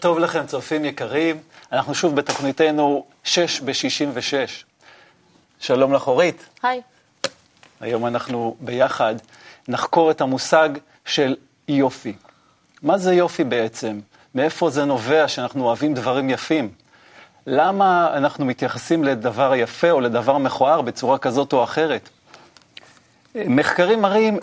טוב לכם, צופים יקרים. אנחנו שוב בתוכניתנו 6 ב-66. שלום לך, אורית. היי. היום אנחנו ביחד נחקור את המושג של יופי. מה זה יופי בעצם? מאיפה זה נובע שאנחנו אוהבים דברים יפים? למה אנחנו מתייחסים לדבר יפה או לדבר מכוער בצורה כזאת או אחרת? מחקרים מראים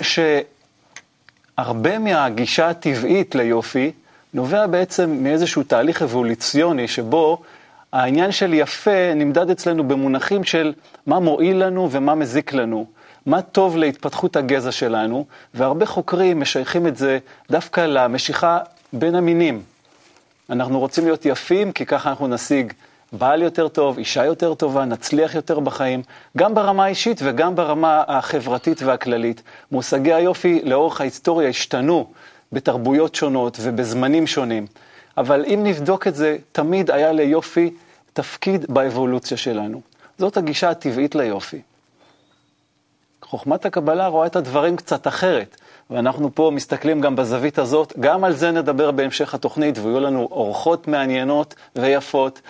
שהרבה מהגישה הטבעית ליופי נובע בעצם מאיזשהו תהליך אבולוציוני שבו העניין של יפה נמדד אצלנו במונחים של מה מועיל לנו ומה מזיק לנו, מה טוב להתפתחות הגזע שלנו, והרבה חוקרים משייכים את זה דווקא למשיכה בין המינים. אנחנו רוצים להיות יפים כי ככה אנחנו נשיג בעל יותר טוב, אישה יותר טובה, נצליח יותר בחיים, גם ברמה האישית וגם ברמה החברתית והכללית. מושגי היופי לאורך ההיסטוריה השתנו בתרבויות שונות ובזמנים שונים. אבל אם נבדוק את זה, תמיד היה ליופי תפקיד באבולוציה שלנו. זאת הגישה הטבעית ליופי. חוכמת הקבלה רואה את הדברים קצת אחרת, ואנחנו פה מסתכלים גם בזווית הזאת, גם על זה נדבר בהמשך התוכנית, ויהיו לנו אורחות מעניינות ויפות,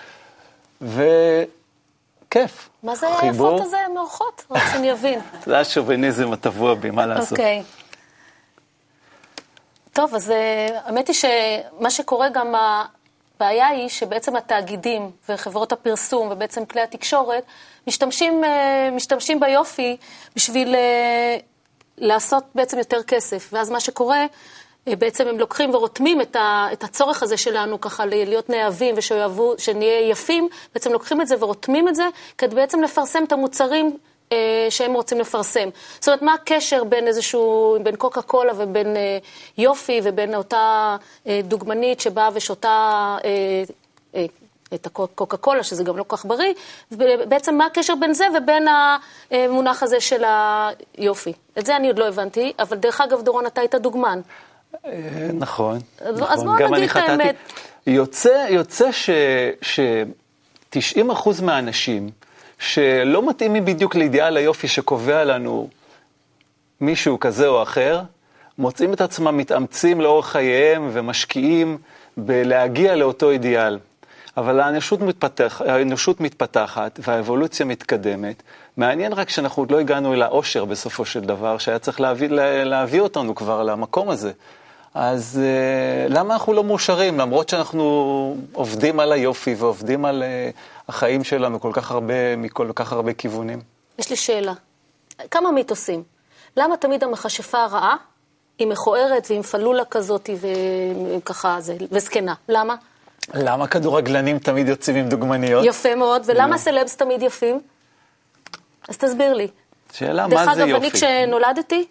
וכיף. מה זה היפות הזה, מאורחות? רק שאני אבין. זה השוביניזם הטבוע בי, מה לעשות? אוקיי. טוב, אז אה, האמת היא שמה שקורה גם, הבעיה היא שבעצם התאגידים וחברות הפרסום ובעצם כלי התקשורת משתמשים, אה, משתמשים ביופי בשביל אה, לעשות בעצם יותר כסף. ואז מה שקורה, בעצם הם לוקחים ורותמים את הצורך הזה שלנו ככה להיות נאהבים ושנהיה יפים, בעצם לוקחים את זה ורותמים את זה כדי בעצם לפרסם את המוצרים שהם רוצים לפרסם. זאת אומרת, מה הקשר בין איזשהו, בין קוקה קולה ובין אה, יופי ובין אותה אה, דוגמנית שבאה ושותה את הקוקה קולה, שזה גם לא כל כך בריא, ובעצם מה הקשר בין זה ובין המונח הזה של היופי? את זה אני עוד לא הבנתי, אבל דרך אגב, דורון, אתה היית דוגמן. נכון, נכון. אז בואו נגיד את האמת. יוצא, יוצא ש-90% מהאנשים, שלא מתאימים בדיוק לאידיאל היופי שקובע לנו מישהו כזה או אחר, מוצאים את עצמם מתאמצים לאורך חייהם ומשקיעים בלהגיע לאותו אידיאל. אבל האנושות, מתפתח, האנושות מתפתחת והאבולוציה מתקדמת. מעניין רק שאנחנו עוד לא הגענו אל העושר בסופו של דבר, שהיה צריך להביא, להביא אותנו כבר למקום הזה. אז uh, למה אנחנו לא מאושרים, למרות שאנחנו עובדים על היופי ועובדים על uh, החיים שלנו כל כך הרבה, מכל כך הרבה כיוונים? יש לי שאלה. כמה מיתוסים? למה תמיד המכשפה הרעה היא מכוערת ועם פלולה כזאת וככה, זה, וזקנה? למה? למה כדורגלנים תמיד יוצאים עם דוגמניות? יפה מאוד, ולמה. סלבס תמיד יפים? אז תסביר לי. שאלה, מה זה יופי? דרך אגב, אני כשנולדתי,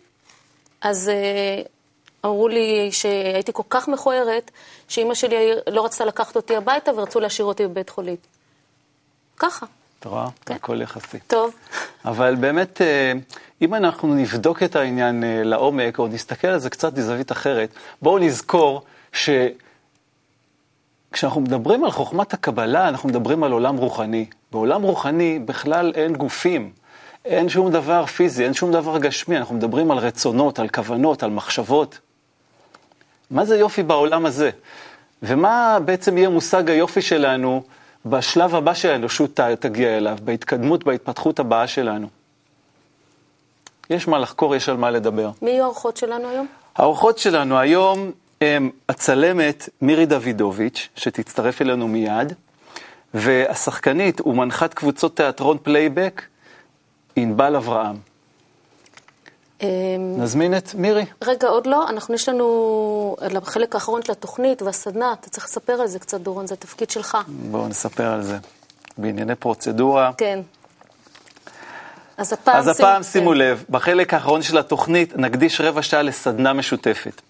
אז uh, אמרו לי שהייתי כל כך מכוערת, שאימא שלי לא רצתה לקחת אותי הביתה ורצו להשאיר אותי בבית חולים. ככה. את רואה? כן. הכל יחסי. טוב. אבל באמת, אה, אם אנחנו נבדוק את העניין אה, לעומק, או נסתכל על זה קצת בזווית אחרת, בואו נזכור ש... כשאנחנו מדברים על חוכמת הקבלה, אנחנו מדברים על עולם רוחני. בעולם רוחני בכלל אין גופים, אין שום דבר פיזי, אין שום דבר גשמי, אנחנו מדברים על רצונות, על כוונות, על מחשבות. מה זה יופי בעולם הזה? ומה בעצם יהיה מושג היופי שלנו בשלב הבא שהאנושות תגיע אליו, בהתקדמות, בהתפתחות הבאה שלנו? יש מה לחקור, יש על מה לדבר. מי יהיו האורחות שלנו היום? האורחות שלנו היום הם הצלמת מירי דוידוביץ', שתצטרף אלינו מיד, והשחקנית ומנחת קבוצות תיאטרון פלייבק, ענבל אברהם. אמ, נזמין את מירי. רגע, עוד לא. אנחנו, יש לנו, על החלק האחרון של התוכנית והסדנה, אתה צריך לספר על זה קצת, דורון, זה התפקיד שלך. בואו נספר על זה. בענייני פרוצדורה. כן. אז הפעם, אז הפעם שימו, שימו. לב, בחלק האחרון של התוכנית נקדיש רבע שעה לסדנה משותפת.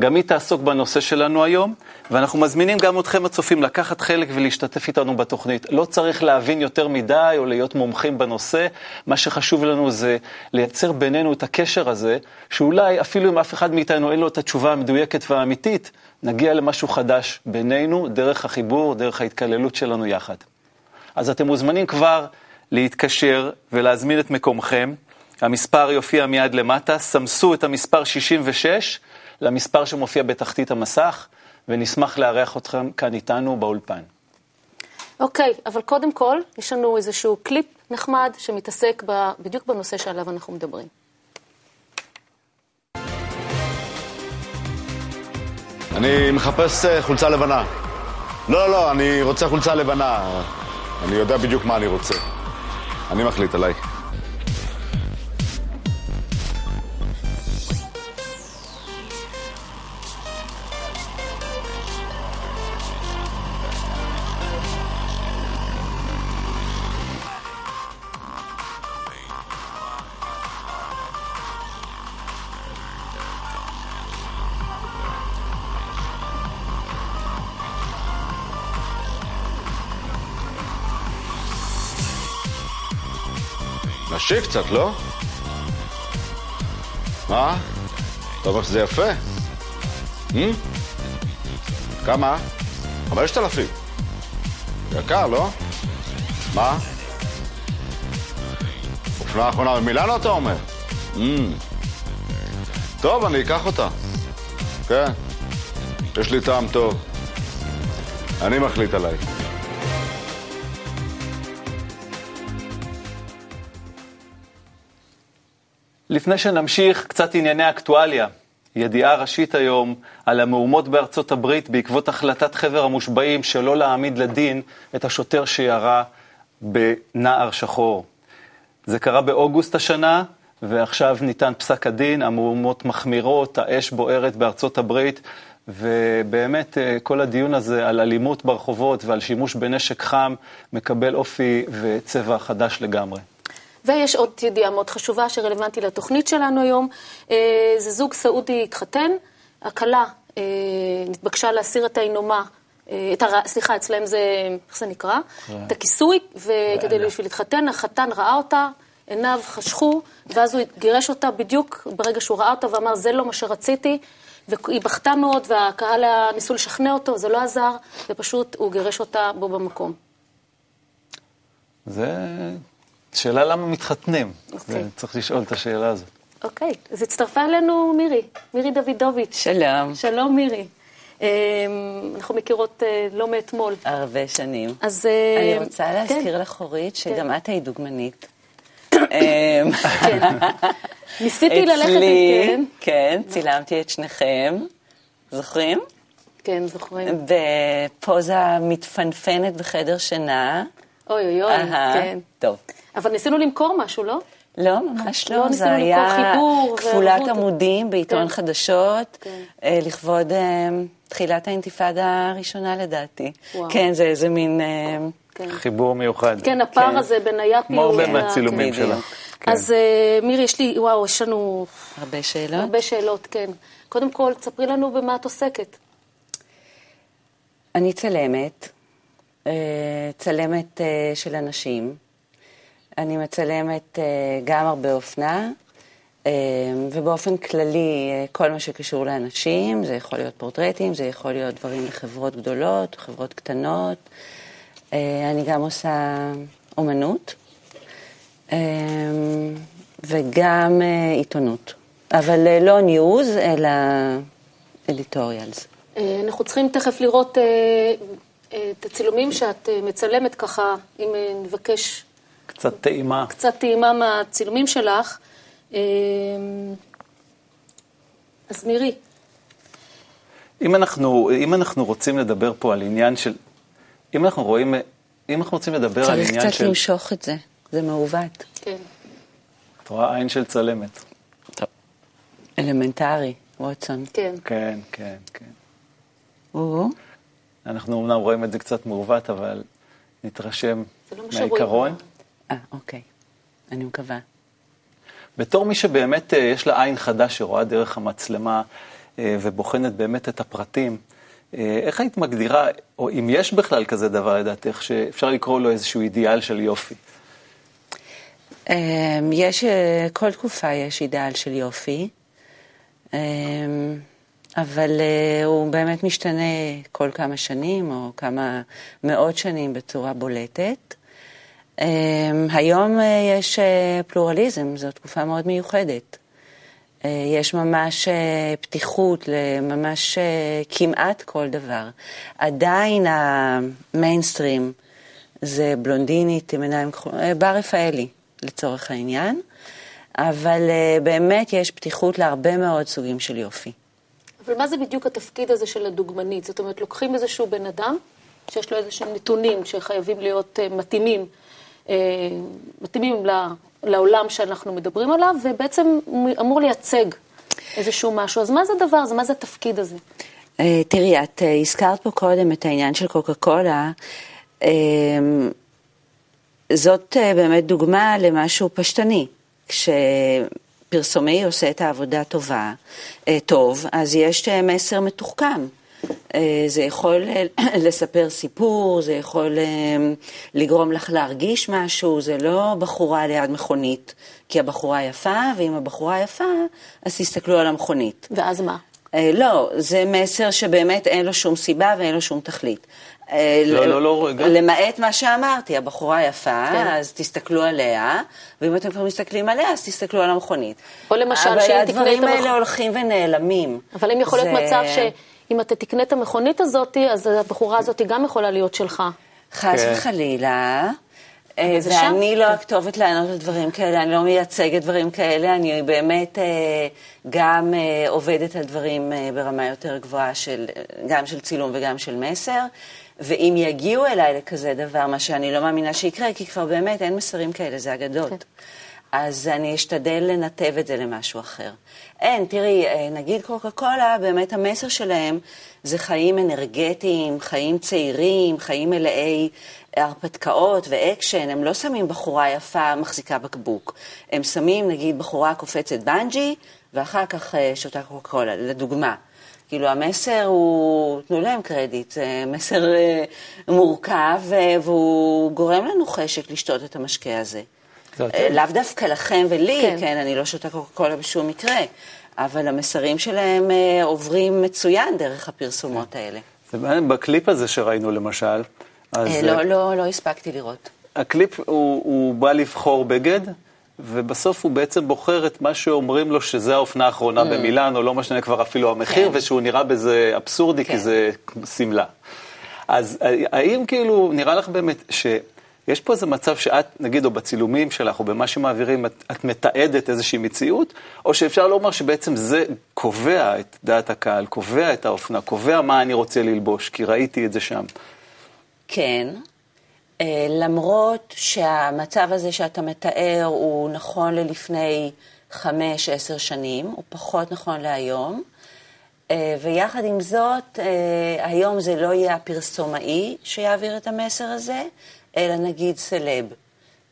גם היא תעסוק בנושא שלנו היום, ואנחנו מזמינים גם אתכם הצופים לקחת חלק ולהשתתף איתנו בתוכנית. לא צריך להבין יותר מדי או להיות מומחים בנושא, מה שחשוב לנו זה לייצר בינינו את הקשר הזה, שאולי אפילו אם אף אחד מאיתנו אין לו את התשובה המדויקת והאמיתית, נגיע למשהו חדש בינינו, דרך החיבור, דרך ההתקללות שלנו יחד. אז אתם מוזמנים כבר להתקשר ולהזמין את מקומכם. המספר יופיע מיד למטה, סמסו את המספר 66 למספר שמופיע בתחתית המסך, ונשמח לארח אתכם כאן איתנו באולפן. אוקיי, אבל קודם כל, יש לנו איזשהו קליפ נחמד שמתעסק ב, בדיוק בנושא שעליו אנחנו מדברים. אני מחפש אה, חולצה לבנה. לא, לא, אני רוצה חולצה לבנה. אני יודע בדיוק מה אני רוצה. אני מחליט עליי. קצת, לא? מה? אתה אומר שזה יפה? Hmm? כמה? חמשת אלפים. יקר, לא? מה? אופנה האחרונה במילאנו, אתה אומר? Mm. טוב, אני אקח אותה. כן. יש לי טעם טוב. אני מחליט עליי. לפני שנמשיך, קצת ענייני אקטואליה. ידיעה ראשית היום על המהומות בארצות הברית בעקבות החלטת חבר המושבעים שלא להעמיד לדין את השוטר שירה בנער שחור. זה קרה באוגוסט השנה, ועכשיו ניתן פסק הדין, המהומות מחמירות, האש בוערת בארצות הברית, ובאמת אה, כל הדיון הזה על אלימות ברחובות ועל שימוש בנשק חם מקבל אופי וצבע חדש לגמרי. ויש עוד ידיעה מאוד חשובה שרלוונטי לתוכנית שלנו היום. אה, זה זוג סעודי התחתן, הכלה אה, נתבקשה להסיר את האינומה. אה, את הר... סליחה, אצלם זה, איך זה נקרא? את הכיסוי, וכדי בשביל להתחתן, החתן ראה אותה, עיניו חשכו, ואז הוא גירש אותה בדיוק ברגע שהוא ראה אותה ואמר, זה לא מה שרציתי, והיא בכתה מאוד, והקהל ניסו לשכנע אותו, זה לא עזר, ופשוט הוא גירש אותה בו במקום. זה שאלה למה מתחתנים. Okay. אוקיי. צריך לשאול את השאלה הזאת. אוקיי, okay. אז הצטרפה אלינו מירי, מירי דוידוביץ'. שלום. שלום מירי. אמ, אנחנו מכירות אה, לא מאתמול. הרבה שנים. אז... אני אה, רוצה להזכיר כן. לך, אורית, שגם כן. את היית דוגמנית. אמ, כן. ניסיתי ללכת, כן. כן, צילמתי את שניכם. זוכרים? כן, זוכרים. בפוזה מתפנפנת בחדר שינה. אוי אוי אוי, כן. טוב. אבל ניסינו למכור משהו, לא? לא, ממש לא. לא זה היה כפולת עמודים בעיתון כן. חדשות, כן. אה, לכבוד אה, תחילת האינתיפאדה הראשונה לדעתי. וואו. כן, זה איזה מין... אה, כן. חיבור מיוחד. כן, הפער כן. הזה בין היאפי... כמו הרבה מהצילומים שלה. כן. אז מירי, יש לי, וואו, יש לנו... הרבה שאלות? הרבה שאלות, כן. קודם כל, תספרי לנו במה את עוסקת. אני צלמת, צלמת של אנשים. אני מצלמת אה, גם הרבה אופנה, אה, ובאופן כללי אה, כל מה שקשור לאנשים, זה יכול להיות פורטרטים, זה יכול להיות דברים לחברות גדולות, חברות קטנות. אני גם עושה אומנות, וגם עיתונות, אבל לא ניוז, אלא אדיטוריאלס. אנחנו צריכים תכף לראות את הצילומים שאת מצלמת ככה, אם נבקש קצת טעימה. קצת טעימה מהצילומים שלך. אמ, אז מירי. אם אנחנו, אם אנחנו רוצים לדבר פה על עניין של... אם אנחנו רואים... אם אנחנו רוצים לדבר על עניין של... צריך קצת למשוך את זה, זה מעוות. כן. את רואה עין של צלמת. טוב. אלמנטרי, ווטסון. כן. כן, כן, כן. או. אנחנו אומנם רואים את זה קצת מעוות, אבל נתרשם לא מהעיקרון. אה, אוקיי. אני מקווה. בתור מי שבאמת אה, יש לה עין חדה שרואה דרך המצלמה אה, ובוחנת באמת את הפרטים, אה, איך היית מגדירה, או אם יש בכלל כזה דבר לדעתך, שאפשר לקרוא לו איזשהו אידיאל של יופי? יש, כל תקופה יש אידיאל של יופי, אבל הוא באמת משתנה כל כמה שנים או כמה מאות שנים בצורה בולטת. אמ, היום אה, יש אה, פלורליזם, זו תקופה מאוד מיוחדת. אה, יש ממש אה, פתיחות לממש אה, כמעט כל דבר. עדיין המיינסטרים זה בלונדינית עם עיניים כחולות, בר רפאלי לצורך העניין, אבל באמת יש פתיחות להרבה מאוד סוגים של יופי. אבל מה זה בדיוק התפקיד הזה של הדוגמנית? זאת אומרת, לוקחים איזשהו בן אדם שיש לו איזשהם נתונים שחייבים להיות מתאימים, מתאימים לעולם שאנחנו מדברים עליו, ובעצם אמור לייצג איזשהו משהו. אז מה זה הדבר הזה? מה זה התפקיד הזה? אה, תראי, את אה, הזכרת פה קודם את העניין של קוקה קולה. אה, זאת באמת דוגמה למשהו פשטני. כשפרסומי עושה את העבודה טובה, טוב, אז יש מסר מתוחכם. אה, זה יכול אה, לספר סיפור, זה יכול אה, לגרום לך להרגיש משהו, זה לא בחורה ליד מכונית, כי הבחורה יפה, ואם הבחורה יפה, אז תסתכלו על המכונית. ואז מה? לא, זה מסר שבאמת אין לו שום סיבה ואין לו שום תכלית. לא, לא, לא, רגע. למעט מה שאמרתי, הבחורה יפה, כן. אז תסתכלו עליה, ואם אתם כבר מסתכלים עליה, אז תסתכלו על המכונית. או למשל, שאם תקנה את המכונית... אבל הדברים האלה הולכים ונעלמים. אבל אם יכול להיות מצב ש... אם אתה תקנה את המכונית הזאת, אז הבחורה הזאת גם יכולה להיות שלך. חס כן. וחלילה. אה, ואני לא הכתובת לענות על דברים כאלה, אני לא מייצגת דברים כאלה, אני באמת אה, גם אה, עובדת על דברים ברמה יותר גבוהה, של, גם של צילום וגם של מסר, ואם יגיעו אליי לכזה דבר, מה שאני לא מאמינה שיקרה, כי כבר באמת אין מסרים כאלה, זה אגדות. כן. אז אני אשתדל לנתב את זה למשהו אחר. אין, תראי, נגיד קוקה קולה, באמת המסר שלהם זה חיים אנרגטיים, חיים צעירים, חיים מלאי הרפתקאות ואקשן. הם לא שמים בחורה יפה מחזיקה בקבוק. הם שמים, נגיד, בחורה קופצת בנג'י, ואחר כך אה, שותה קוקה קולה, לדוגמה. כאילו המסר הוא, תנו להם קרדיט, זה מסר אה, מורכב והוא גורם לנו חשק לשתות את המשקה הזה. אה, לאו דווקא לכם ולי, כן. כן, אני לא שותה קוקה קולה בשום מקרה, אבל המסרים שלהם אה, עוברים מצוין דרך הפרסומות האלה. בקליפ הזה שראינו למשל, אז... אה, לא, לא, לא הספקתי לראות. הקליפ, הוא, הוא בא לבחור בגד, ובסוף הוא בעצם בוחר את מה שאומרים לו שזה האופנה האחרונה mm. במילאן, או לא משנה כבר אפילו המחיר, כן. ושהוא נראה בזה אבסורדי, כן. כי זה שמלה. אז האם כאילו, נראה לך באמת ש... יש פה איזה מצב שאת, נגיד, או בצילומים שלך, או במה שמעבירים, את, את מתעדת איזושהי מציאות, או שאפשר לומר שבעצם זה קובע את דעת הקהל, קובע את האופנה, קובע מה אני רוצה ללבוש, כי ראיתי את זה שם. כן, אה, למרות שהמצב הזה שאתה מתאר הוא נכון ללפני חמש, עשר שנים, הוא פחות נכון להיום. אה, ויחד עם זאת, אה, היום זה לא יהיה הפרסומאי שיעביר את המסר הזה, אלא נגיד סלב.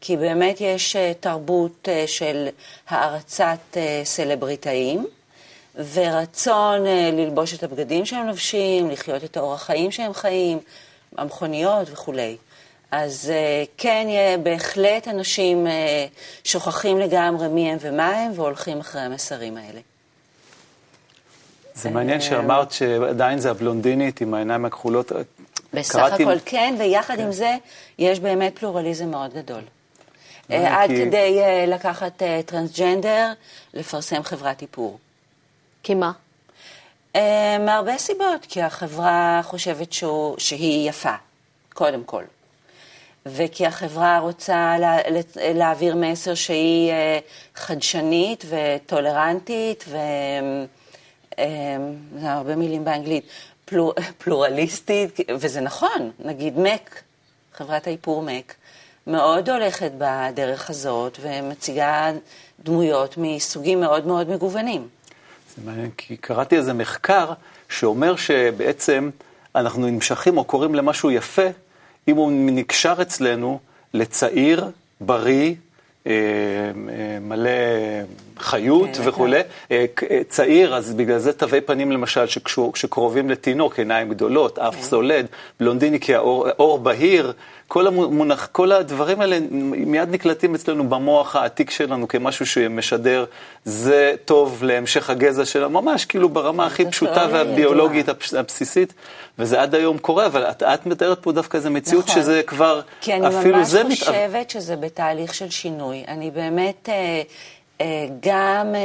כי באמת יש תרבות של הערצת סלבריטאים, ורצון ללבוש את הבגדים שהם לובשים, לחיות את האורח חיים שהם חיים, המכוניות וכולי. אז כן, בהחלט אנשים שוכחים לגמרי מי הם ומה הם, והולכים אחרי המסרים האלה. זה מעניין שאמרת שעדיין זה הבלונדינית עם העיניים הכחולות. בסך קראתי... הכל כן, ויחד כן. עם זה יש באמת פלורליזם מאוד גדול. אה, עד כי... כדי uh, לקחת uh, טרנסג'נדר, לפרסם חברת איפור. כי מה? Uh, מהרבה סיבות, כי החברה חושבת שהוא, שהיא יפה, קודם כל. וכי החברה רוצה לה, להעביר מסר שהיא uh, חדשנית וטולרנטית, וזה uh, הרבה מילים באנגלית, פלור, פלורליסטית, וזה נכון, נגיד מק, חברת האיפור מק, מאוד הולכת בדרך הזאת ומציגה דמויות מסוגים מאוד מאוד מגוונים. מעניין, כי קראתי איזה מחקר שאומר שבעצם אנחנו נמשכים או קוראים למשהו יפה, אם הוא נקשר אצלנו לצעיר, בריא, אה, אה, מלא חיות כן, וכולי. כן. אה, צעיר, אז בגלל זה תווי פנים למשל, שקרובים לתינוק, עיניים גדולות, אף כן. סולד, בלונדיני כי האור בהיר, כל, המונח, כל הדברים האלה מיד נקלטים אצלנו במוח העתיק שלנו כמשהו שמשדר, זה טוב להמשך הגזע שלנו, ממש כאילו ברמה הכי פשוטה והביולוגית הבסיסית, וזה עד היום קורה, אבל את, את מתארת פה דווקא איזו מציאות נכון. שזה כבר, אפילו זה... כי אני ממש חושבת מת... שזה בתהליך של שינוי. אני באמת... אה, אה, גם אה,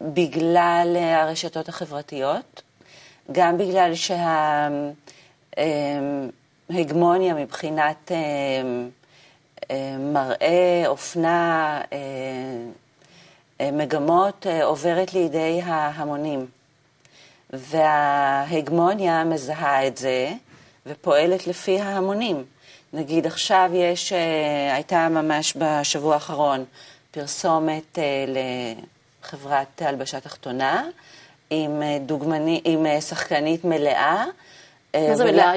בגלל הרשתות החברתיות, גם בגלל שההגמוניה מבחינת אה, אה, מראה, אופנה, אה, מגמות עוברת לידי ההמונים. וההגמוניה מזהה את זה ופועלת לפי ההמונים. נגיד עכשיו יש, הייתה ממש בשבוע האחרון פרסומת לחברת הלבשה תחתונה, עם, דוגמני, עם שחקנית מלאה. מה זה מלאה?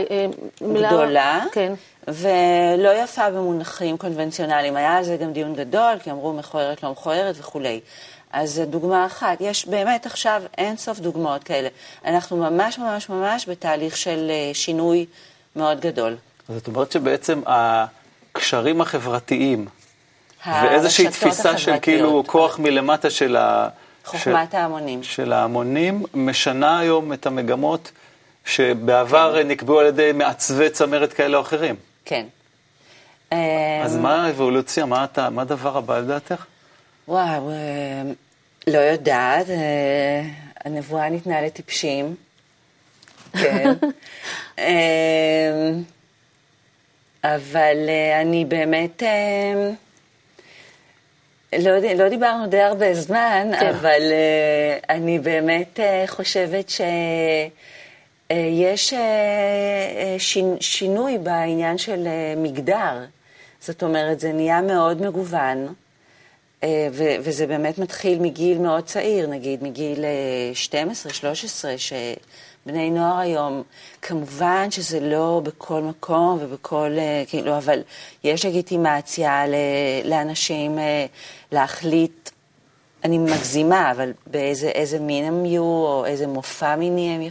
גדולה, כן. ולא יפה במונחים קונבנציונליים. היה על זה גם דיון גדול, כי אמרו מכוערת, לא מכוערת וכולי. אז זו דוגמה אחת. יש באמת עכשיו אין סוף דוגמאות כאלה. אנחנו ממש ממש ממש בתהליך של שינוי מאוד גדול. זאת אומרת שבעצם הקשרים החברתיים, ואיזושהי תפיסה של כאילו כוח מלמטה של ה... חוכמת של, ההמונים. של ההמונים, משנה היום את המגמות שבעבר כן. נקבעו על ידי מעצבי צמרת כאלה או אחרים. כן. אז מה האבולוציה? מה, אתה, מה הדבר הבא לדעתך? וואו, לא יודעת. הנבואה ניתנה לטיפשים. כן. אבל אני באמת... לא, לא דיברנו די הרבה זמן, כן. אבל uh, אני באמת uh, חושבת שיש uh, uh, שינוי בעניין של מגדר. זאת אומרת, זה נהיה מאוד מגוון, וזה באמת מתחיל מגיל מאוד צעיר, נגיד מגיל uh, 12, 13, ש... בני נוער היום, כמובן שזה לא בכל מקום ובכל, אה, כאילו, אבל יש לגיטימציה לאנשים אה, להחליט, אני מגזימה, אבל באיזה מין הם יהיו, או איזה מופע מיני הם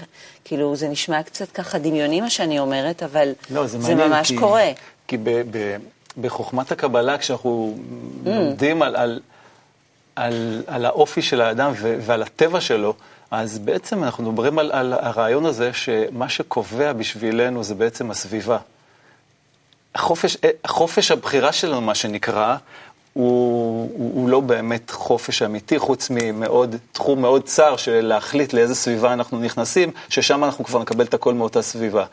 כאילו, זה נשמע קצת ככה דמיוני מה שאני אומרת, אבל לא, זה, זה ממש כי, קורה. כי ב, ב, בחוכמת הקבלה, כשאנחנו mm. לומדים על, על, על, על האופי של האדם ועל הטבע שלו, אז בעצם אנחנו מדברים על, על הרעיון הזה שמה שקובע בשבילנו זה בעצם הסביבה. החופש, החופש הבחירה שלנו, מה שנקרא, הוא, הוא, לא באמת חופש אמיתי, חוץ ממאוד, תחום מאוד צר של להחליט לאיזה סביבה אנחנו נכנסים, ששם אנחנו כבר נקבל את הכל מאותה סביבה.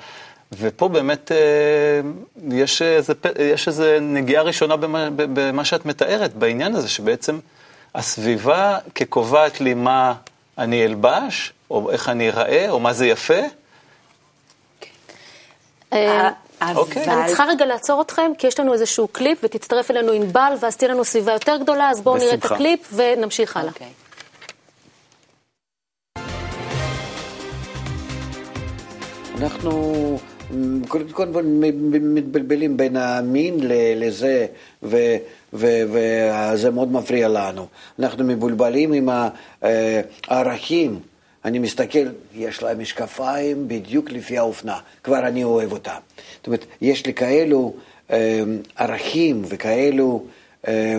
ופה באמת אה, יש איזה, יש איזה נגיעה ראשונה במה, שאת מתארת, בעניין הזה, שבעצם הסביבה כקובעת לי מה אני אלבש, או איך אני אראה, או מה זה יפה? אוקיי. אני צריכה רגע לעצור אתכם, כי יש לנו איזשהו קליפ, ותצטרף אלינו ענבל, ואז תהיה לנו סביבה יותר גדולה, אז בואו נראה את הקליפ ונמשיך הלאה. אוקיי. אנחנו קודם כל מתבלבלים בין המין לזה, וזה מאוד מפריע לנו. אנחנו מבולבלים עם אה, הערכים. אני מסתכל, יש להם משקפיים בדיוק לפי האופנה, כבר אני אוהב אותה. זאת אומרת, יש לי כאלו אה, ערכים וכאלו, אה,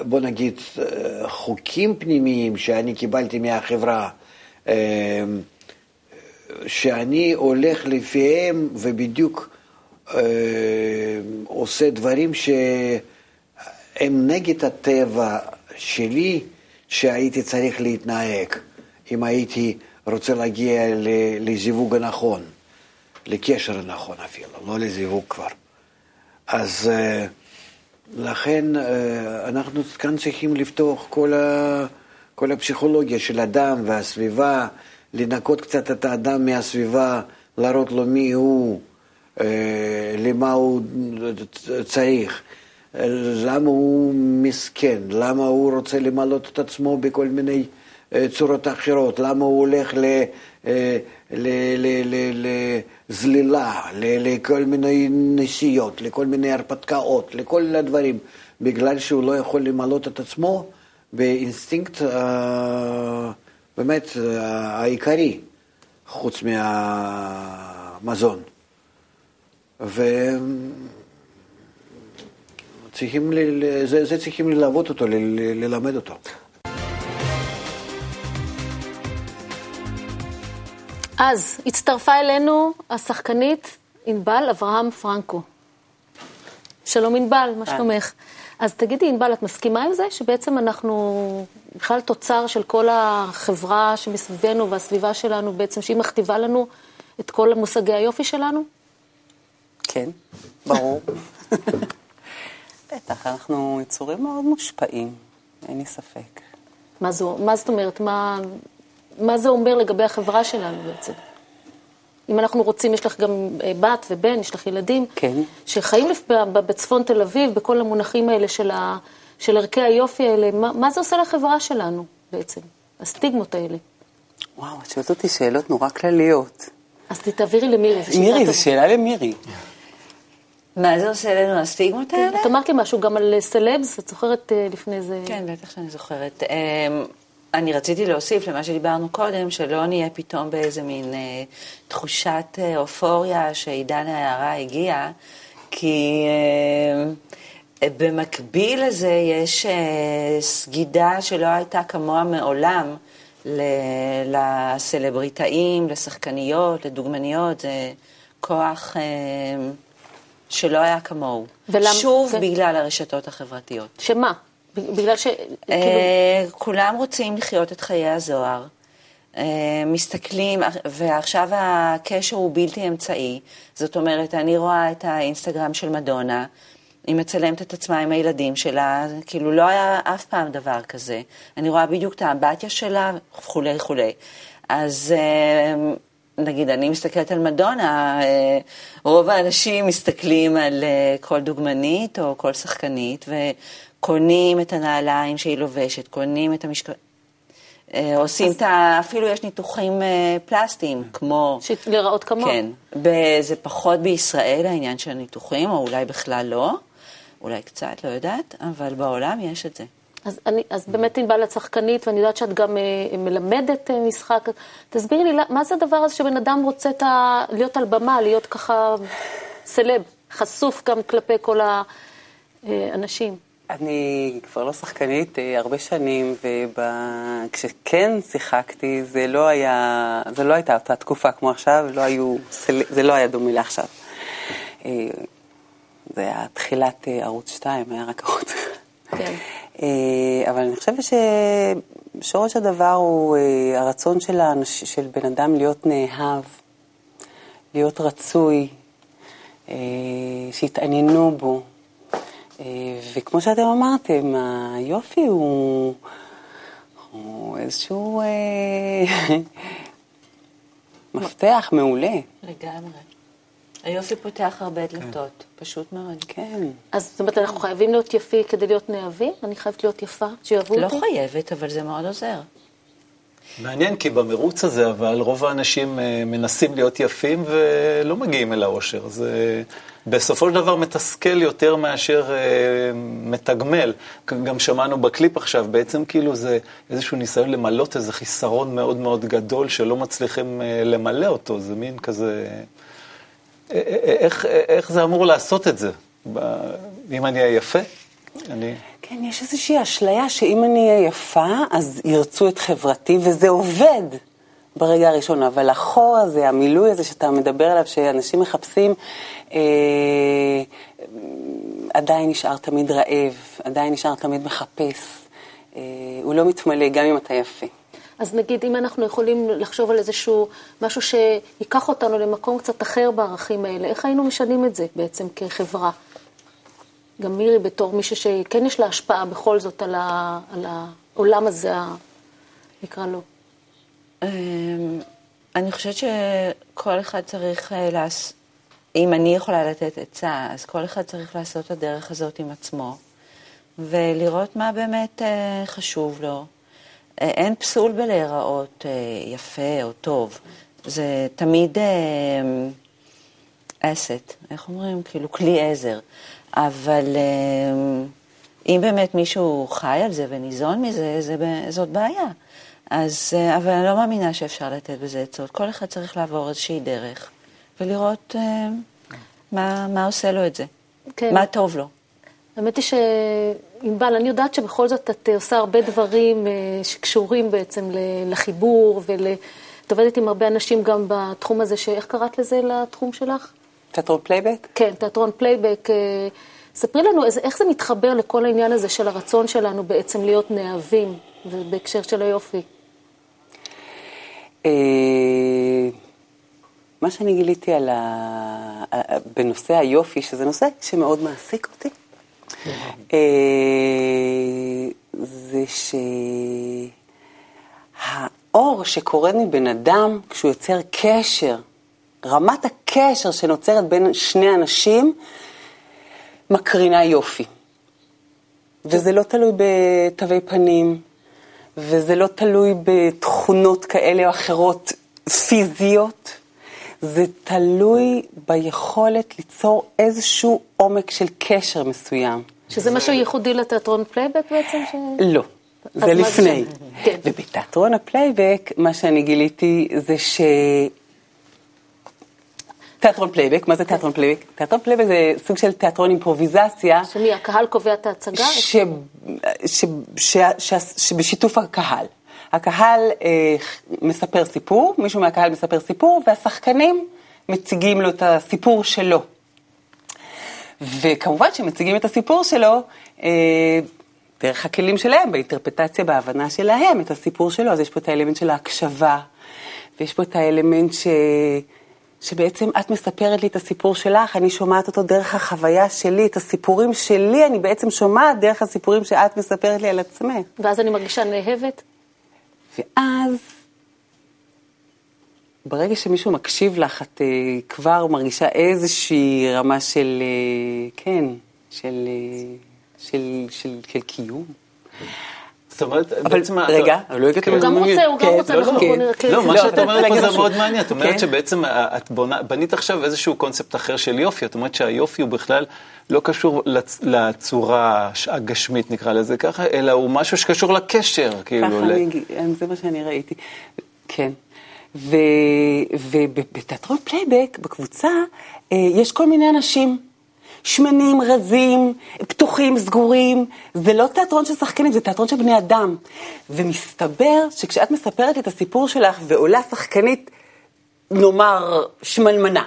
בוא נגיד, חוקים פנימיים שאני קיבלתי מהחברה. שאני הולך לפיהם ובדיוק אה, עושה דברים שהם נגד הטבע שלי, שהייתי צריך להתנהג, אם הייתי רוצה להגיע לזיווג הנכון, לקשר הנכון אפילו, לא לזיווג כבר. אז אה, לכן אה, אנחנו כאן צריכים לפתוח כל, ה, כל הפסיכולוגיה של אדם והסביבה. לנקות קצת את האדם מהסביבה, להראות לו מי הוא, אה, למה הוא צריך, למה הוא מסכן, למה הוא רוצה למלות את עצמו בכל מיני אה, צורות אחרות, למה הוא הולך אה, לזלילה, לכל מיני נסיעות, לכל מיני הרפתקאות, לכל הדברים, בגלל שהוא לא יכול למלות את עצמו באינסטינקט באמת העיקרי, חוץ מהמזון. וצריכים, זה, זה צריכים ללוות אותו, ללמד אותו. אז הצטרפה אלינו השחקנית ענבל אברהם פרנקו. שלום ענבל, מה שלומך? אז תגידי, ענבל, את מסכימה עם זה שבעצם אנחנו בכלל תוצר של כל החברה שמסביבנו והסביבה שלנו בעצם, שהיא מכתיבה לנו את כל מושגי היופי שלנו? כן, ברור. בטח, אנחנו יצורים מאוד מושפעים, אין לי ספק. מה, זו, מה זאת אומרת? מה, מה זה אומר לגבי החברה שלנו בעצם? אם אנחנו רוצים, יש לך גם אה, בת ובן, יש לך ילדים, כן. שחיים בצפון תל אביב, בכל המונחים האלה של, ה, של ערכי היופי האלה, מה, מה זה עושה לחברה שלנו בעצם, הסטיגמות האלה? וואו, את שואלת אותי שאלות נורא כלליות. אז תעבירי למירי, מירי. זו שאלה למירי. מה זה עושה לנו הסטיגמות האלה? את אמרת לי משהו גם על סלבס, את זוכרת אה, לפני זה? כן, בטח שאני זוכרת. אמ, אני רציתי להוסיף למה שדיברנו קודם, שלא נהיה פתאום באיזה מין אה, תחושת אה, אופוריה שעידן ההערה הגיע, כי אה, במקביל לזה יש אה, סגידה שלא הייתה כמוה מעולם ל- לסלבריטאים, לשחקניות, לדוגמניות, זה כוח אה, שלא היה כמוהו. ולמה- שוב, כן. בגלל הרשתות החברתיות. שמה? בגלל ש... כאילו, אה, כולם רוצים לחיות את חיי הזוהר. אה, מסתכלים, ועכשיו הקשר הוא בלתי אמצעי. זאת אומרת, אני רואה את האינסטגרם של מדונה, היא מצלמת את עצמה עם הילדים שלה, כאילו לא היה אף פעם דבר כזה. אני רואה בדיוק את האמבטיה שלה, וכולי וכולי. אז אה, נגיד, אני מסתכלת על מדונה, אה, רוב האנשים מסתכלים על אה, כל דוגמנית או כל שחקנית, וקונים את הנעליים שהיא לובשת, קונים את המשקל... אה, עושים את ה... אפילו יש ניתוחים פלסטיים, כמו... להיראות כמוה. כן. זה פחות בישראל העניין של הניתוחים, או אולי בכלל לא, אולי קצת, לא יודעת, אבל בעולם יש את זה. אז, אני, אז באמת ענבל את שחקנית, ואני יודעת שאת גם אה, מלמדת אה, משחק. תסבירי לי, מה זה הדבר הזה שבן אדם רוצה ה... להיות על במה, להיות ככה סלב, חשוף גם כלפי כל האנשים? אני כבר לא שחקנית אה, הרבה שנים, וכשכן שיחקתי, זה לא היה, זה לא הייתה אותה תקופה כמו עכשיו, לא היו, סל- זה לא היה דומה לעכשיו. אה, זה היה תחילת אה, ערוץ 2, היה רק ערוץ אחד. כן. אה, אבל אני חושבת ששורש הדבר הוא אה, הרצון של, האנש, של בן אדם להיות נאהב, להיות רצוי, אה, שיתעניינו בו. וכמו שאתם אמרתם, היופי הוא, הוא איזשהו מפתח מעולה. לגמרי. היופי פותח הרבה דלתות, פשוט מאוד. כן. אז זאת אומרת, אנחנו חייבים להיות יפי כדי להיות נאהבים? אני חייבת להיות יפה, שיאהבו לא אותי? חייבת, אבל זה מאוד עוזר. מעניין, כי במרוץ הזה, אבל רוב האנשים אה, מנסים להיות יפים ולא מגיעים אל האושר. זה בסופו של דבר מתסכל יותר מאשר אה, מתגמל. גם שמענו בקליפ עכשיו, בעצם כאילו זה איזשהו ניסיון למלות איזה חיסרון מאוד מאוד גדול שלא מצליחים אה, למלא אותו. זה מין כזה... איך, איך זה אמור לעשות את זה? אם אני אהיה יפה? אני... כן, יש איזושהי אשליה שאם אני אהיה יפה, אז ירצו את חברתי, וזה עובד ברגע הראשון. אבל החור הזה, המילוי הזה שאתה מדבר עליו, שאנשים מחפשים, אה, עדיין נשאר תמיד רעב, עדיין נשאר תמיד מחפש. אה, הוא לא מתמלא גם אם אתה יפה. אז נגיד, אם אנחנו יכולים לחשוב על איזשהו משהו שיקח אותנו למקום קצת אחר בערכים האלה, איך היינו משנים את זה בעצם כחברה? גם מירי בתור מישהו שכן יש לה השפעה בכל זאת על, העולם הזה, נקרא לו. אמ, אני חושבת שכל אחד צריך אה, לעשות, אם אני יכולה לתת עצה, אז כל אחד צריך לעשות את הדרך הזאת עם עצמו, ולראות מה באמת אה, חשוב לו. אה, אין פסול בלהיראות אה, יפה או טוב, זה תמיד אסט, איך אומרים? כאילו כלי עזר. אבל אה, אם באמת מישהו חי על זה וניזון מזה, זה, זאת בעיה. אז, אה, אבל אני לא מאמינה שאפשר לתת בזה עצות. כל אחד צריך לעבור איזושהי דרך ולראות אה, מה, מה עושה לו את זה, כן. מה טוב לו. האמת היא שענבל, אני יודעת שבכל זאת את עושה הרבה דברים אה, שקשורים בעצם לחיבור, ואת עובדת עם הרבה אנשים גם בתחום הזה, שאיך קראת לזה לתחום שלך? תיאטרון פלייבק? כן, תיאטרון פלייבק, אה, ספרי לנו איזה, איך זה מתחבר לכל העניין הזה של הרצון שלנו בעצם להיות נאהבים, ובהקשר של היופי. אה, מה שאני גיליתי על ה... בנושא היופי, שזה נושא שמאוד מעסיק אותי, אה, זה שהאור שקורה מבן אדם כשהוא יוצר קשר, רמת הקשר שנוצרת בין שני אנשים, מקרינה יופי. וזה לא תלוי בתווי פנים, וזה לא תלוי בתכונות כאלה או אחרות פיזיות, זה תלוי ביכולת ליצור איזשהו עומק של קשר מסוים. שזה משהו ייחודי לתיאטרון פלייבק בעצם? ש... לא, זה לפני. כן. ובתיאטרון הפלייבק, מה שאני גיליתי זה ש... תיאטרון פלייבק, מה זה תיאטרון פלייבק? תיאטרון פלייבק זה סוג של תיאטרון אימפרוביזציה. שמי, הקהל קובע את ההצגה? ש... ש... ש... ש... שבשיתוף הקהל. הקהל אה, מספר סיפור, מישהו מהקהל מספר סיפור, והשחקנים מציגים לו את הסיפור שלו. וכמובן שמציגים את הסיפור שלו אה, דרך הכלים שלהם, באינטרפרטציה, בהבנה שלהם, את הסיפור שלו. אז יש פה את האלמנט של ההקשבה, ויש פה את האלמנט ש... שבעצם את מספרת לי את הסיפור שלך, אני שומעת אותו דרך החוויה שלי, את הסיפורים שלי, אני בעצם שומעת דרך הסיפורים שאת מספרת לי על עצמך. ואז אני מרגישה נאהבת? ואז, ברגע שמישהו מקשיב לך, את uh, כבר מרגישה איזושהי רמה של, uh, כן, של, uh, של, של, של קיום. זאת אומרת, אבל בעצם... רגע, אבל לא הגעתם הוא גם. רוצה, הוא גם כן, רוצה, לא, אנחנו לא. בוא נראה. לא, מה לא, שאת אומרת פה זה. מאוד מעניין. את אומרת כן. שבעצם את בנית עכשיו איזשהו קונספט אחר של יופי. את אומרת שהיופי הוא בכלל לא קשור לצ- לצורה הגשמית, נקרא לזה ככה, אלא הוא משהו שקשור לקשר, כאילו. ככה אגיד, זה מה שאני ראיתי. כן. ובתיאטרון פלייבק, בקבוצה, אה, יש כל מיני אנשים. שמנים, רזים, פתוחים, סגורים. זה לא תיאטרון של שחקנים, זה תיאטרון של בני אדם. ומסתבר שכשאת מספרת לי את הסיפור שלך ועולה שחקנית, נאמר, שמנמנה,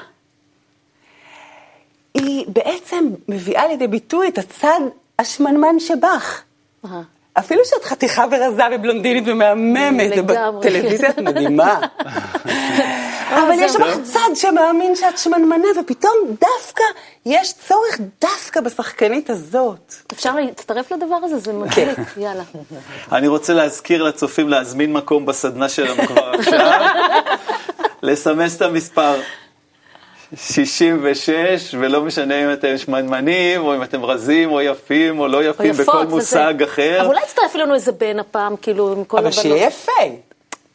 היא בעצם מביאה לידי ביטוי את הצד השמנמן שבך. אפילו שאת חתיכה ורזה ובלונדינית ומהממת. ובטלוויזיה את מדהימה. אבל יש לך צד שמאמין שאת שמנמנה, ופתאום דווקא יש צורך דווקא בשחקנית הזאת. אפשר להצטרף לדבר הזה? זה מדליק, יאללה. אני רוצה להזכיר לצופים להזמין מקום בסדנה שלנו כבר עכשיו, לסמס את המספר 66, ולא משנה אם אתם שמנמנים, או אם אתם רזים, או יפים, או לא או יפים, יפות, בכל מושג אחר. אבל אולי יצטרף אלינו איזה בן הפעם, כאילו, עם כל אבל הבנות. שיהיה יפה.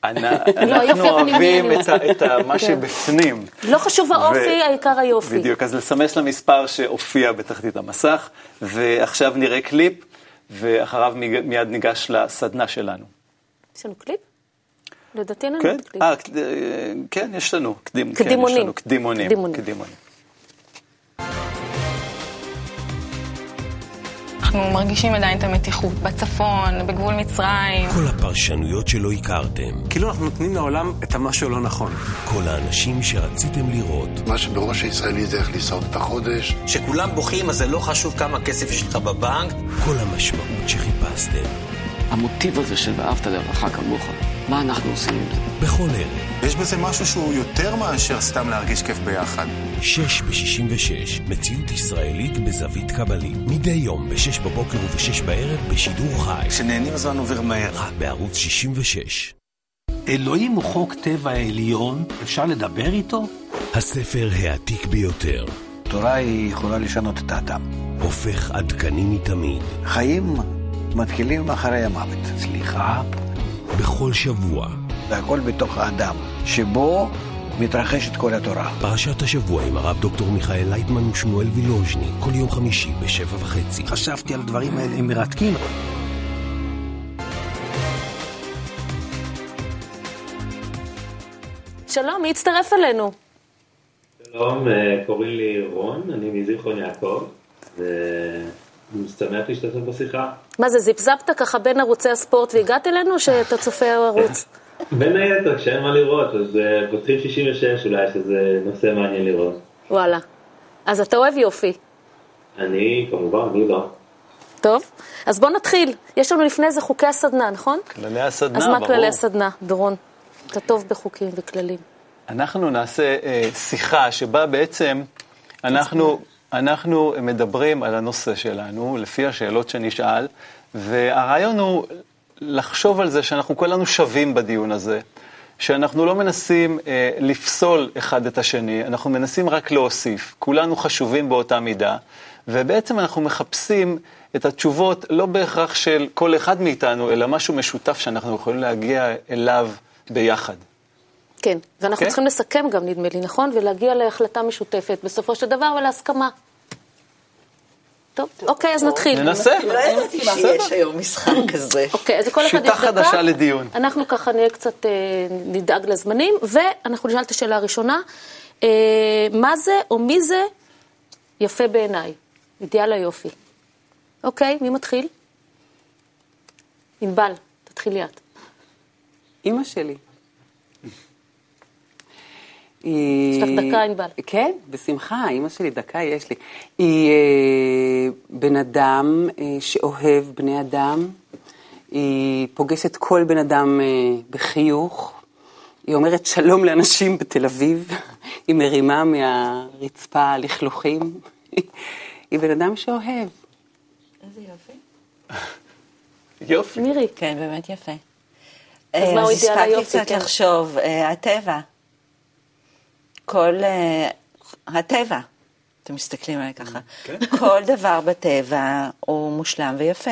יופי אנחנו אוהבים את מה כן. שבפנים. לא חשוב האופי, העיקר היופי. בדיוק, אז לסמס למספר שהופיע בתחתית המסך, ועכשיו נראה קליפ, ואחריו מיד ניגש לסדנה שלנו. יש לנו קליפ? לדעתי אין לנו כן? את הקליפ. אה, אה, כן, יש לנו. כן, קדימונים. קדימונים. אנחנו מרגישים עדיין את המתיחות בצפון, בגבול מצרים. כל הפרשנויות שלא הכרתם, כאילו אנחנו נותנים לעולם את המשהו הלא נכון. כל האנשים שרציתם לראות, מה שבראש הישראלי זה איך לשרוד את החודש. שכולם בוכים, אז זה לא חשוב כמה כסף יש לך בבנק. כל המשמעות שחיפשתם, המוטיב הזה של ואהבת לרעך כמוך, מה אנחנו עושים עם זה? בכל ערב, יש בזה משהו שהוא יותר מאשר סתם להרגיש כיף ביחד. שש ב-66, מציאות ישראלית בזווית קבלית. מדי יום ב-6 בבוקר וב-6 בערב בשידור חי. כשנהנים הזמן עובר מהר. רק בערוץ 66. אלוהים הוא חוק טבע העליון, אפשר לדבר איתו? הספר העתיק ביותר, תורה היא יכולה לשנות את האדם. הופך עדכני מתמיד. חיים מתחילים אחרי המוות. סליחה? בכל שבוע, והכל בתוך האדם, שבו מתרחשת כל התורה. פרשת השבוע עם הרב דוקטור מיכאל לייטמן ושמואל וילוז'ני, כל יום חמישי בשבע וחצי. חשבתי על הדברים האלה, הם מרתקים. שלום, מי הצטרף אלינו? שלום, אה, קוראים לי רון, אני מזיכרון יעקב, ואני שמח להשתתף בשיחה. מה זה, זיפזפת ככה בין ערוצי הספורט והגעת אלינו, או שאתה צופה ערוץ? בין היתר, כשאין מה לראות, אז אה, פותחים 66 אולי, שזה נושא מעניין לראות. וואלה. אז אתה אוהב יופי. אני, כמובן, מי לא? טוב, אז בואו נתחיל. יש לנו לפני זה חוקי הסדנה, נכון? כללי הסדנה, אז ברור. מה כללי הסדנה, דורון? אתה טוב בחוקים וכללים. אנחנו נעשה אה, שיחה שבה בעצם אנחנו, אנחנו מדברים על הנושא שלנו, לפי השאלות שנשאל, והרעיון הוא לחשוב על זה שאנחנו כולנו שווים בדיון הזה, שאנחנו לא מנסים אה, לפסול אחד את השני, אנחנו מנסים רק להוסיף. כולנו חשובים באותה מידה, ובעצם אנחנו מחפשים את התשובות לא בהכרח של כל אחד מאיתנו, אלא משהו משותף שאנחנו יכולים להגיע אליו ביחד. כן, ואנחנו כן. צריכים לסכם גם, נדמה לי, נכון? ולהגיע להחלטה משותפת בסופו של דבר ולהסכמה. טוב, אוקיי, אז נתחיל. ננסה. לא ידעתי שיש היום משחק כזה. אוקיי, אז לכל אחד יש שיטה. חדשה לדיון. אנחנו ככה נהיה קצת, אה, נדאג לזמנים, ואנחנו נשאל את השאלה הראשונה, אה, מה זה או מי זה יפה בעיניי? אידיאל היופי. אוקיי, מי מתחיל? ענבל, תתחילי את. אימא שלי. יש לך דקה, ענבל. כן, בשמחה, אימא שלי, דקה יש לי. היא אה, בן אדם אה, שאוהב בני אדם, היא פוגשת כל בן אדם אה, בחיוך, היא אומרת שלום לאנשים בתל אביב, היא מרימה מהרצפה לכלוכים, היא בן אדם שאוהב. איזה יופי. יופי. מירי. כן, באמת יפה. אז מהו אידיאל הספקתי היופי? קצת כן. לחשוב, אה, הטבע. כל... אה, הטבע. אתם מסתכלים עליי ככה. כל דבר בטבע הוא מושלם ויפה.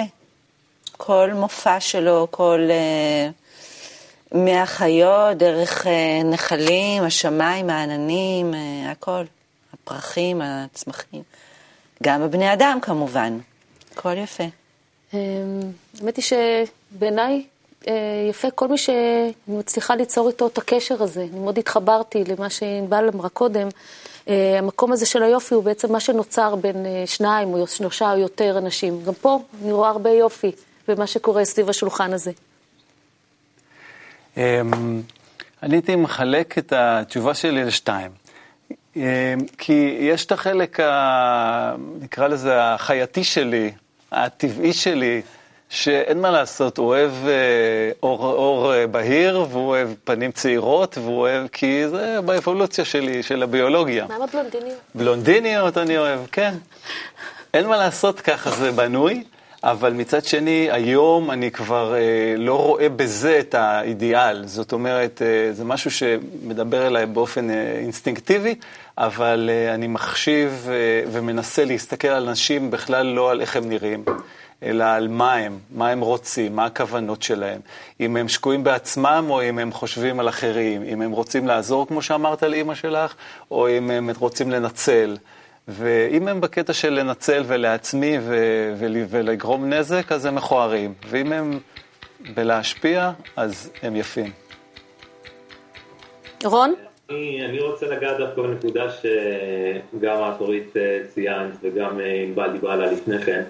כל מופע שלו, כל... אה, מהחיות, דרך אה, נחלים, השמיים, העננים, הכל. הפרחים, הצמחים. גם הבני אדם כמובן. הכל יפה. אמ, האמת היא שבעיניי יפה כל מי שאני מצליחה ליצור איתו את הקשר הזה. אני מאוד התחברתי למה שענבל אמרה קודם. אה, המקום הזה של היופי הוא בעצם מה שנוצר בין אה, שניים או שלושה או יותר אנשים. גם פה אני רואה הרבה יופי במה שקורה סביב השולחן הזה. אמ, אני הייתי מחלק את התשובה שלי לשתיים. אמ, כי יש את החלק, ה... נקרא לזה, החייתי שלי, הטבעי שלי, שאין מה לעשות, הוא אוהב אה, אור, אור אה, בהיר, והוא אוהב פנים צעירות, והוא אוהב, כי זה באבולוציה שלי, של הביולוגיה. מה עם הבלונדיניות? בלונדיניות אני אוהב, כן. אין מה לעשות, ככה זה בנוי, אבל מצד שני, היום אני כבר אה, לא רואה בזה את האידיאל. זאת אומרת, אה, זה משהו שמדבר אליי באופן אה, אינסטינקטיבי, אבל אה, אני מחשיב אה, ומנסה להסתכל על אנשים בכלל לא על איך הם נראים. אלא על מה הם, מה הם רוצים, מה הכוונות שלהם. אם הם שקועים בעצמם או אם הם חושבים על אחרים, אם הם רוצים לעזור, כמו שאמרת לאימא שלך, או אם הם רוצים לנצל. ואם הם בקטע של לנצל ולעצמי ו- ול- ולגרום נזק, אז הם מכוערים. ואם הם בלהשפיע, אז הם יפים. רון? אני, אני רוצה לגעת דווקא בנקודה שגם את אורית אה, ציינת וגם אה, ענבל דיברה עליה לפני כן.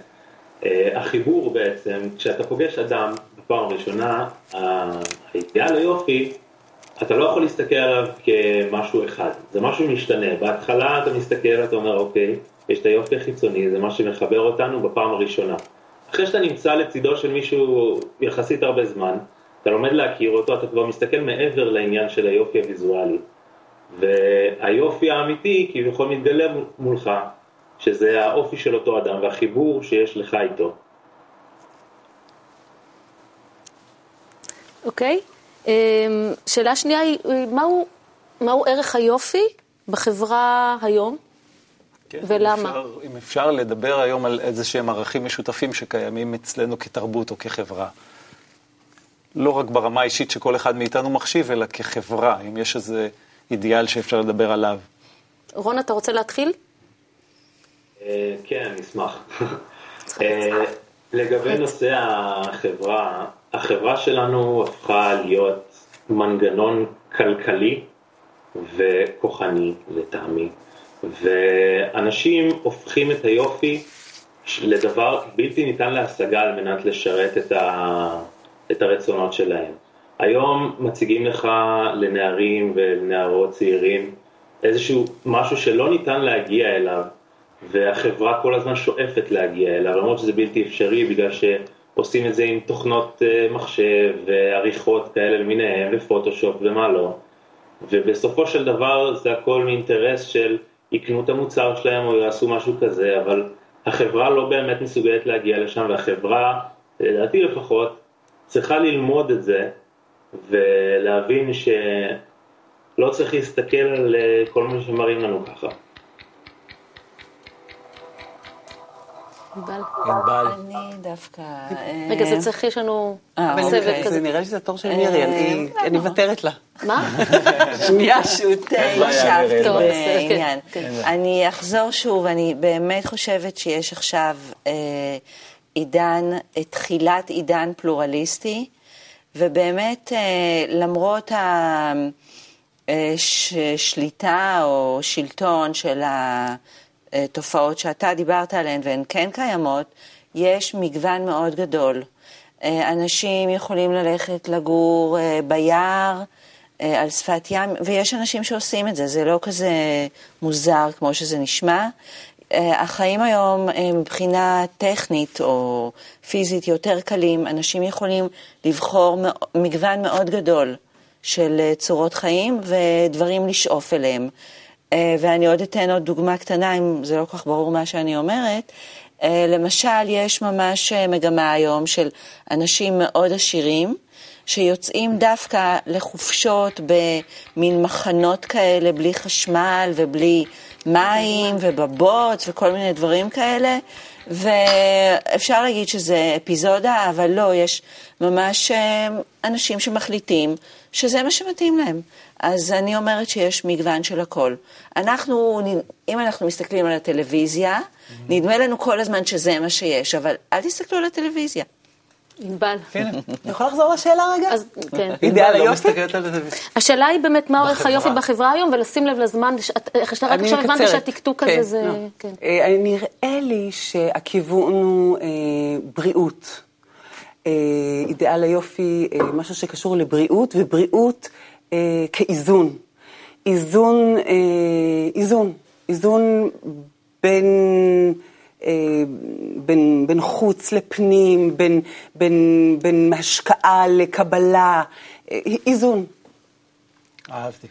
אה, החיבור בעצם, כשאתה פוגש אדם בפעם הראשונה, האידיאל היופי, אתה לא יכול להסתכל עליו כמשהו אחד, זה משהו משתנה. בהתחלה אתה מסתכל, אתה אומר, אוקיי, יש את היופי החיצוני, זה מה שמחבר אותנו בפעם הראשונה. אחרי שאתה נמצא לצידו של מישהו יחסית הרבה זמן, אתה לומד להכיר אותו, אתה כבר מסתכל מעבר לעניין של היופי הוויזואלי. והיופי האמיתי כביכול מתגלה מולך, שזה האופי של אותו אדם והחיבור שיש לך איתו. אוקיי. אמ, שאלה שנייה היא, מהו, מהו ערך היופי בחברה היום? כן, ולמה? אם אפשר, אם אפשר לדבר היום על איזה שהם ערכים משותפים שקיימים אצלנו כתרבות או כחברה. לא רק ברמה האישית שכל אחד מאיתנו מחשיב, אלא כחברה, אם יש איזה אידיאל שאפשר לדבר עליו. רון, אתה רוצה להתחיל? אה, כן, אני אשמח. אה, לגבי נושא החברה, החברה שלנו הפכה להיות מנגנון כלכלי וכוחני לטעמי, ואנשים הופכים את היופי לדבר בלתי ניתן להשגה על מנת לשרת את, ה... את הרצונות שלהם. היום מציגים לך לנערים ולנערות צעירים איזשהו משהו שלא ניתן להגיע אליו, והחברה כל הזמן שואפת להגיע אליו, למרות שזה בלתי אפשרי בגלל שעושים את זה עם תוכנות אה, מחשב ועריכות כאלה למיניהם ופוטושופ ומה לא. ובסופו של דבר זה הכל מאינטרס של יקנו את המוצר שלהם או יעשו משהו כזה, אבל החברה לא באמת מסוגלת להגיע לשם, והחברה, לדעתי לפחות, צריכה ללמוד את זה ולהבין שלא צריך להסתכל על אה, כל מה שמראים לנו ככה. ענבל. אני דווקא... רגע, זה צריך, יש לנו אה, סבב אוקיי. כזה. זה נראה לי שזה התור של מירי, אני- אה, אני מוותרת לה. מה? שנייה. אה, הקשבתי אין בעיה. בעניין. אני אחזור שוב, אני באמת חושבת שיש עכשיו אה, עידן, אה, תחילת עידן ובאמת, אה, למרות השליטה או שלטון של התופעות שאתה דיברת עליהן, והן כן קיימות, יש מגוון מאוד גדול. אה, אנשים יכולים ללכת לגור אה, ביער, אה, על שפת ים, ויש אנשים שעושים את זה, זה לא כזה מוזר כמו שזה נשמע. החיים היום מבחינה טכנית או פיזית יותר קלים, אנשים יכולים לבחור מגוון מאוד גדול של צורות חיים ודברים לשאוף אליהם. אה, ואני עוד אתן עוד דוגמה קטנה, אם זה לא כל כך ברור מה שאני אומרת. אה, למשל, יש ממש אה, מגמה היום של אנשים מאוד עשירים, שיוצאים דווקא לחופשות במין מחנות כאלה, בלי חשמל ובלי מים ובבוץ וכל מיני דברים כאלה. ואפשר להגיד שזה אפיזודה, אבל לא, יש ממש אה, אנשים שמחליטים שזה מה שמתאים להם. אז אני אומרת שיש מגוון של הכל. אנחנו, אם אנחנו מסתכלים על הטלוויזיה, נדמה לנו כל הזמן שזה מה שיש, אבל אל תסתכלו על הטלוויזיה. ענבל. אני יכולה לחזור לשאלה רגע? אז כן. אידיאל לא היופי? מסתכלת על זה. השאלה היא באמת מה בחברה. היופי בחברה היום, ולשים לב לזמן, איך שאתה רק עכשיו הבנתי. שהטקטוק הזה כן, זה... לא. כן. אה, נראה לי שהכיוון הוא אה, בריאות. אה, אידיאל היופי, משהו שקשור לבריאות, ובריאות כאיזון. איזון, איזון, איזון בין, בין, בין חוץ לפנים, בין, בין, בין השקעה לקבלה, אה, איזון. אהבתי.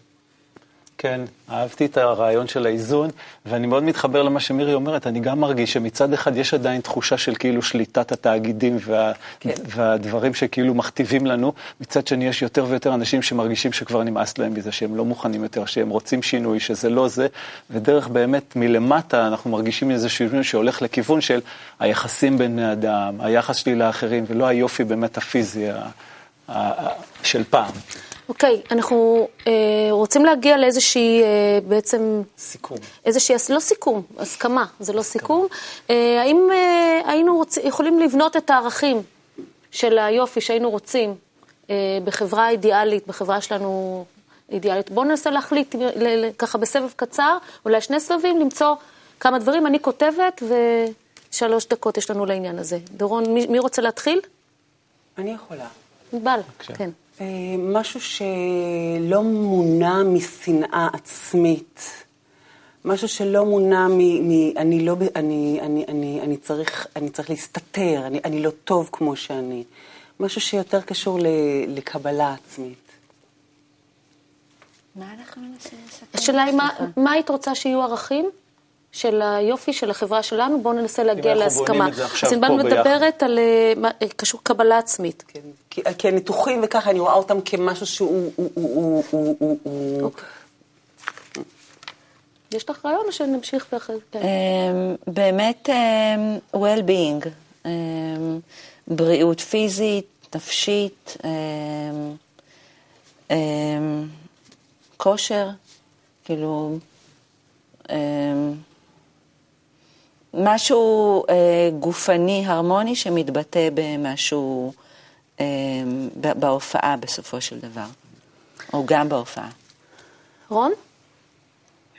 כן, אהבתי את הרעיון של האיזון, ואני מאוד מתחבר למה שמירי אומרת, אני גם מרגיש שמצד אחד יש עדיין תחושה של כאילו שליטת התאגידים וה, כן. והדברים שכאילו מכתיבים לנו, מצד שני יש יותר ויותר אנשים שמרגישים שכבר נמאס להם מזה, שהם לא מוכנים יותר, שהם רוצים שינוי, שזה לא זה, ודרך באמת מלמטה אנחנו מרגישים איזה שינוי שהולך לכיוון של היחסים בין בני אדם, היחס שלי לאחרים, ולא היופי באמת הפיזי של פעם. אוקיי, אנחנו אה, רוצים להגיע לאיזושהי, אה, בעצם... סיכום. איזושהי, לא סיכום, הסכמה, זה לא סיכום. אה, האם אה, היינו רוצ, יכולים לבנות את הערכים של היופי שהיינו רוצים אה, בחברה אידיאלית, בחברה שלנו אידיאלית? בואו ננסה להחליט, ל, ל, ככה בסבב קצר, אולי שני סבבים, למצוא כמה דברים. אני כותבת, ושלוש דקות יש לנו לעניין הזה. דורון, מי, מי רוצה להתחיל? אני יכולה. ענבל, כן. אה, משהו שלא מונע משנאה עצמית, משהו שלא מונע מ... מ אני, לא, אני, אני, אני, אני, צריך, אני צריך להסתתר, אני, אני לא טוב כמו שאני. משהו שיותר קשור ל, לקבלה עצמית. מה אנחנו מנסים לסכם? השאלה היא, מה, מה היית רוצה שיהיו ערכים של היופי של החברה שלנו? בואו ננסה להגיע להסכמה. אז ענבל. מדברת על אה, אה, קשור קבלה עצמית. כן. כי, כי הניתוחים וככה, אני רואה אותם כמשהו שהוא... הוא, הוא, הוא, הוא, הוא, אוקיי. יש לך רעיון או שנמשיך ואחרי זה? כן. אמ, באמת אמ, well-being, אמ, בריאות פיזית, נפשית, כושר, כאילו, משהו אה, גופני הרמוני שמתבטא במשהו ב- בהופעה בסופו של דבר, או גם בהופעה. רון?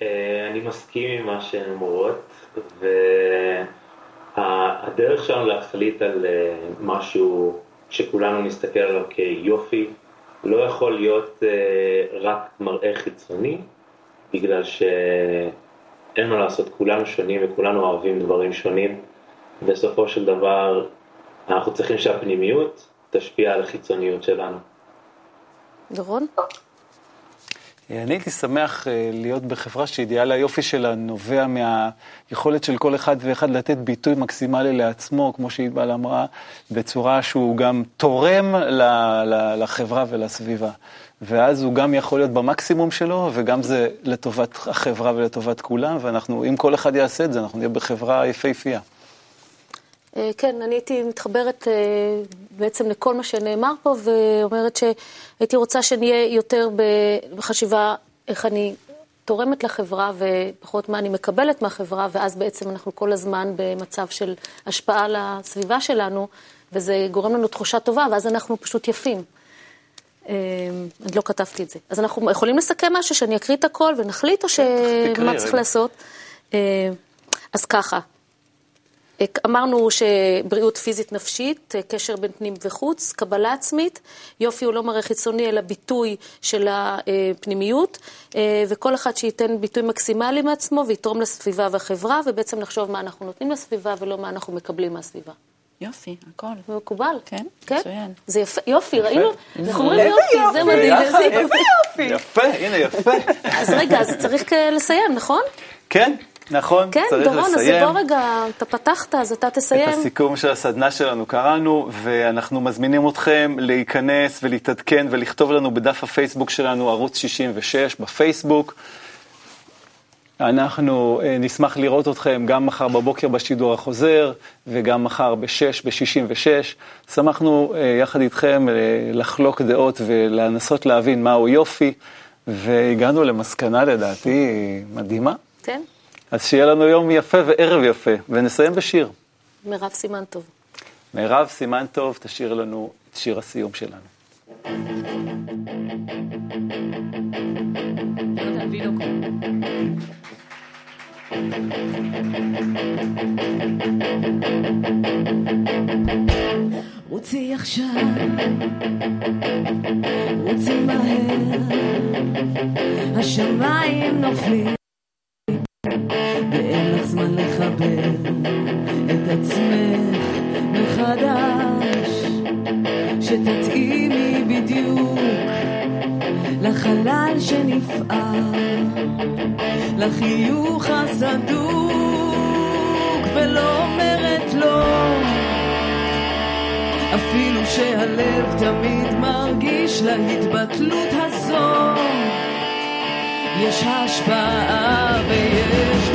אה, אני מסכים עם מה שהן אומרות, והדרך שלנו להחליט על אה, משהו שכולנו נסתכל עליו כיופי, לא יכול להיות אה, רק מראה חיצוני, בגלל אין מה לעשות, כולנו שונים וכולנו אוהבים דברים שונים. בסופו של דבר, אנחנו צריכים שהפנימיות תשפיע על החיצוניות שלנו. דורון? אני הייתי שמח אה, להיות בחברה שאידיאל היופי שלה נובע מהיכולת של כל אחד ואחד לתת ביטוי מקסימלי לעצמו, כמו שענבל אמרה, בצורה שהוא גם תורם לחברה ולסביבה. ואז הוא גם יכול להיות במקסימום שלו, וגם זה לטובת החברה ולטובת כולם, ואנחנו, אם כל אחד יעשה את זה, אנחנו נהיה בחברה יפהפייה. אה, כן, אני הייתי מתחברת אה, בעצם לכל מה שנאמר פה, ואומרת שהייתי רוצה שנהיה יותר בחשיבה איך אני תורמת לחברה ופחות מה אני מקבלת מהחברה, ואז בעצם אנחנו כל הזמן במצב של השפעה על הסביבה שלנו, וזה גורם לנו תחושה טובה, ואז אנחנו פשוט יפים. אני אה, לא כתבתי את זה. אז אנחנו יכולים לסכם משהו, שאני אקריא את הכל ונחליט, או שמה צריך לעשות? אז ככה, אמרנו שבריאות פיזית נפשית, קשר בין פנים וחוץ, קבלה עצמית, יופי הוא לא מראה חיצוני אלא ביטוי של הפנימיות, וכל אחד שייתן ביטוי מקסימלי מעצמו ויתרום לסביבה והחברה, ובעצם לחשוב מה אנחנו נותנים לסביבה ולא מה אנחנו מקבלים מהסביבה. יופי, הכל. מקובל. כן, כן? מצוין. זה יפה, יופי, ראינו? אנחנו אומרים יופי, זה מדהים. איזה יופי. יפה, הנה יפה. אז רגע, אז צריך לסיים, נכון? כן. נכון, כן, צריך דורון, לסיים. כן, דורון, אז בוא רגע, אתה פתחת, אז אתה תסיים. את הסיכום של הסדנה שלנו קראנו, ואנחנו מזמינים אתכם להיכנס ולהתעדכן ולכתוב לנו בדף הפייסבוק שלנו, ערוץ 66 בפייסבוק. אנחנו אה, נשמח לראות אתכם גם מחר בבוקר בשידור החוזר, וגם מחר ב-6, ב-66. שמחנו אה, יחד איתכם אה, לחלוק דעות ולנסות להבין מהו יופי, והגענו למסקנה לדעתי מדהימה. כן. אז שיהיה לנו יום יפה וערב יפה, ונסיים בשיר. מירב סימן טוב. מירב סימן טוב, תשאיר לנו את שיר הסיום שלנו. רוצי עכשיו, רוצי מהר, השמיים נופלים ואין לך זמן לחבר את עצמך מחדש, שתתאימי בדיוק. לחלל שנפער, לחיוך הסדוק, ולא אומרת לא, אפילו שהלב תמיד מרגיש להתבטלות הזו. יש השפעה ויש